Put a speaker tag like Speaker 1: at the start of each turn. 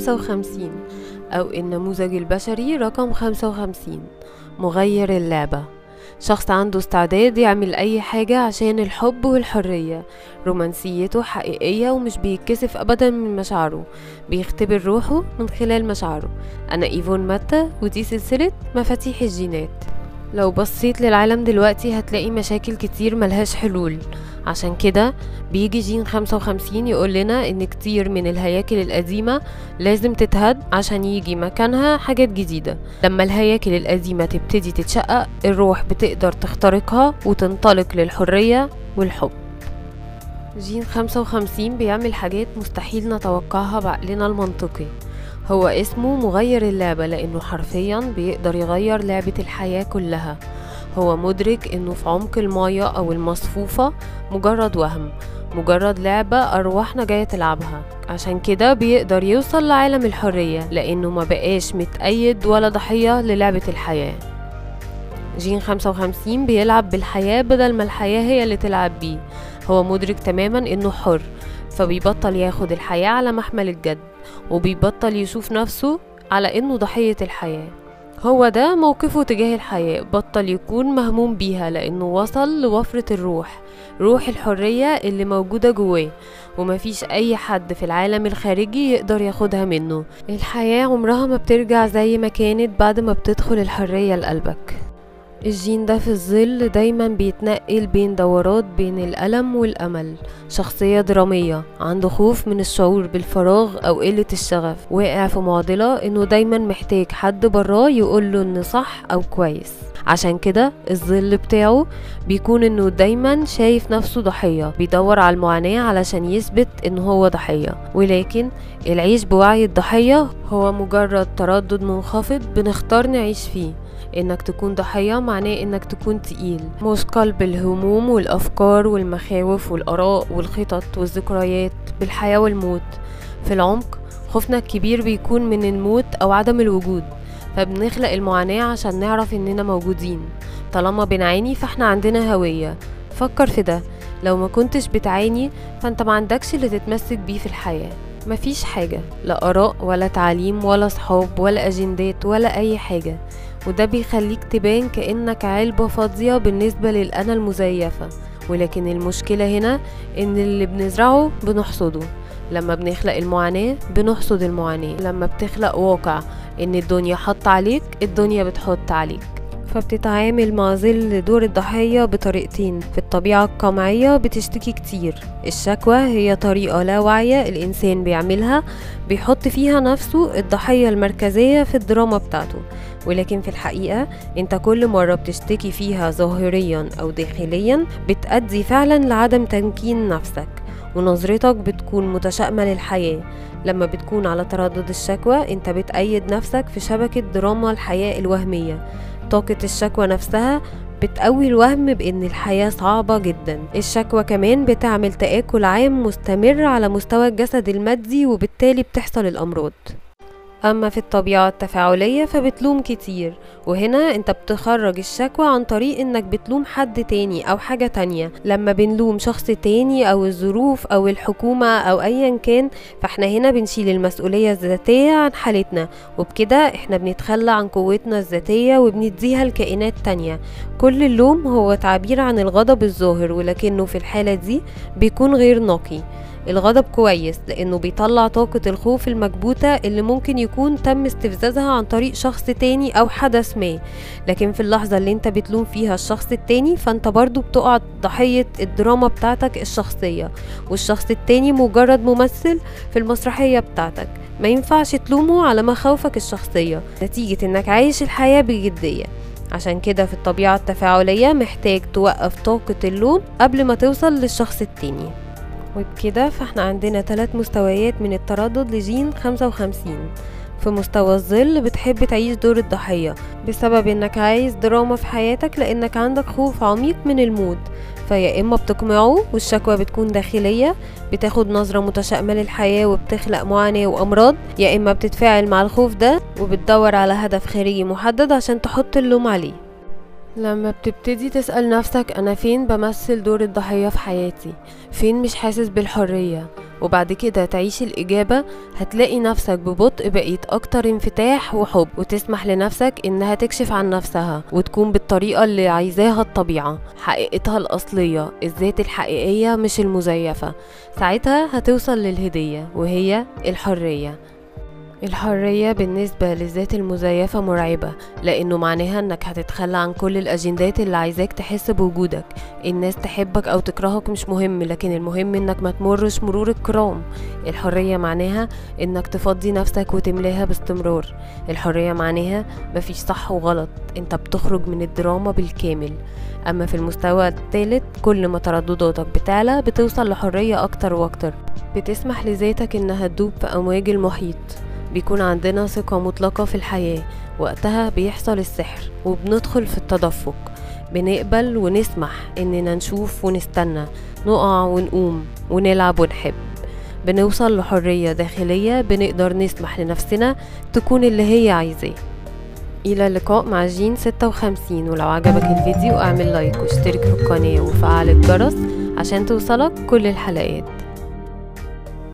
Speaker 1: 55 أو النموذج البشري رقم 55 مغير اللعبة. شخص عنده استعداد يعمل أي حاجة عشان الحب والحرية. رومانسيته حقيقية ومش بيتكسف أبدا من مشاعره. بيختبر روحه من خلال مشاعره. أنا إيفون ماتا ودي سلسلة مفاتيح الجينات. لو بصيت للعالم دلوقتي هتلاقي مشاكل كتير ملهاش حلول. عشان كده بيجي جين 55 يقول لنا إن كتير من الهياكل القديمة لازم تتهد عشان يجي مكانها حاجات جديدة. لما الهياكل القديمة تبتدي تتشقق الروح بتقدر تخترقها وتنطلق للحرية والحب. جين 55 بيعمل حاجات مستحيل نتوقعها بعقلنا المنطقي. هو اسمه مغير اللعبة لأنه حرفيا بيقدر يغير لعبة الحياة كلها. هو مدرك إنه في عمق الماية أو المصفوفة مجرد وهم مجرد لعبة أرواحنا جاية تلعبها. عشان كده بيقدر يوصل لعالم الحرية لأنه ما بقاش متأيد ولا ضحية للعبة الحياة. جين 55 بيلعب بالحياة بدل ما الحياة هي اللي تلعب بيه. هو مدرك تماما إنه حر فبيبطل ياخد الحياة على محمل الجد وبيبطل يشوف نفسه على إنه ضحية الحياة. هو ده موقفه تجاه الحياة بطل يكون مهموم بيها لأنه وصل لوفرة الروح روح الحرية اللي موجودة جواه ومفيش أي حد في العالم الخارجي يقدر ياخدها منه. الحياة عمرها ما بترجع زي ما كانت بعد ما بتدخل الحرية لقلبك. الجين ده في الظل دايما بيتنقل بين دورات بين الألم والأمل. شخصية درامية عنده خوف من الشعور بالفراغ أو قلة الشغف. واقع في معضلة إنه دايما محتاج حد براه يقوله إنه صح أو كويس. عشان كده الظل بتاعه بيكون إنه دايما شايف نفسه ضحية. بيدور على المعاناة علشان يثبت إنه هو ضحية. ولكن العيش بوعي الضحية هو مجرد تردد منخفض بنختار نعيش فيه. إنك تكون ضحية معناه إنك تكون تقيل. مثقل بالهموم والأفكار والمخاوف والآراء والخطط والذكريات بالحياة والموت. في العمق خوفنا الكبير بيكون من الموت أو عدم الوجود فبنخلق المعاناة عشان نعرف إننا موجودين. طالما بنعاني فإحنا عندنا هوية. فكر في ده. لو ما كنتش بتعاني فأنت ما عندكش اللي تتمسك بيه في الحياة. مفيش حاجة. لا آراء ولا تعليم ولا صحاب ولا أجندات ولا أي حاجة. وده بيخليك تبان كأنك علبة فاضية بالنسبة للأنا المزيفة. ولكن المشكلة هنا إن اللي بنزرعه بنحصده. لما بنخلق المعاناة بنحصد المعاناة. لما بتخلق واقع إن الدنيا حط عليك الدنيا بتحط عليك. فبتتعامل مع ظل دور الضحية بطريقتين في الطبيعة القمعية بتشتكي كتير. الشكوى هي طريقة لا واعية الإنسان بيعملها بيحط فيها نفسه الضحية المركزية في الدراما بتاعته. ولكن في الحقيقة انت كل مرة بتشتكي فيها ظاهريا أو داخليا بتأدي فعلا لعدم تمكين نفسك. ونظرتك بتكون متشائمة للحياة. لما بتكون على تردد الشكوى انت بتأيد نفسك في شبكة دراما الحياة الوهمية. طاقة الشكوى نفسها بتقوي الوهم بأن الحياة صعبة جدا. الشكوى كمان بتعمل تآكل عام مستمر على مستوى الجسد المادي وبالتالي بتحصل الأمراض. أما في الطبيعة التفاعلية فبتلوم كتير وهنا أنت بتخرج الشكوى عن طريق إنك بتلوم حد تاني أو حاجة تانية. لما بنلوم شخص تاني أو الظروف أو الحكومة أو ايا كان فإحنا هنا بنشيل المسؤولية الذاتية عن حالتنا وبكده إحنا بنتخلى عن قوتنا الذاتية وبنديها لكائنات تانية. كل اللوم هو تعبير عن الغضب الظاهر ولكنه في الحالة دي بيكون غير نقي. الغضب كويس لأنه بيطلع طاقة الخوف المكبوتة اللي ممكن يكون تم استفزازها عن طريق شخص تاني أو حدث ما. لكن في اللحظة اللي انت بتلوم فيها الشخص التاني فانت برضو بتقع ضحية الدراما بتاعتك الشخصية. والشخص التاني مجرد ممثل في المسرحية بتاعتك. ما ينفعش تلومه على مخاوفك الشخصية. نتيجة إنك عايش الحياة بجدية عشان كده في الطبيعة التفاعلية محتاج توقف طاقة اللوم قبل ما توصل للشخص التاني. وبكده فاحنا عندنا ثلاث مستويات من التردد لجين 55 في مستوى الظل بتحب تعيش دور الضحية بسبب إنك عايز دراما في حياتك لإنك عندك خوف عميق من الموت فيا إما بتقمعه والشكوى بتكون داخلية بتاخد نظرة متشائمة للحياة وبتخلق معاناة وأمراض يا إما بتتفاعل مع الخوف ده وبتدور على هدف خارجي محدد عشان تحط اللوم عليه. لما بتبتدي تسأل نفسك أنا فين بمثل دور الضحية في حياتي؟ فين مش حاسس بالحرية؟ وبعد كده تعيش الإجابة هتلاقي نفسك ببطء بقيت أكتر انفتاح وحب وتسمح لنفسك إنها تكشف عن نفسها وتكون بالطريقة اللي عايزاها الطبيعة. حقيقتها الأصلية الذات الحقيقية مش المزيفة. ساعتها هتوصل للهدية وهي الحرية. الحرية بالنسبة للذات المزيفة مرعبة لأنه معناها إنك هتتخلى عن كل الأجندات اللي عايزاك تحس بوجودك. الناس تحبك أو تكرهك مش مهم لكن المهم إنك ما تمرش مرور الكرام. الحرية معناها إنك تفضي نفسك وتملاها باستمرار. الحرية معناها مفيش صح وغلط أنت بتخرج من الدراما بالكامل. أما في المستوى الثالث كل ما تردداتك بتعلى بتوصل لحرية أكتر وأكتر. بتسمح لذاتك إنها تدوب في أمواج المحيط. بيكون عندنا ثقة مطلقة في الحياة وقتها بيحصل السحر وبندخل في التدفق. بنقبل ونسمح إننا نشوف ونستنى نقع ونقوم ونلعب ونحب. بنوصل لحرية داخلية بنقدر نسمح لنفسنا تكون اللي هي عايزاه. إلى اللقاء مع جين 56 ولو عجبك الفيديو أعمل لايك واشترك في القناة وفعل الجرس عشان توصلك كل الحلقات.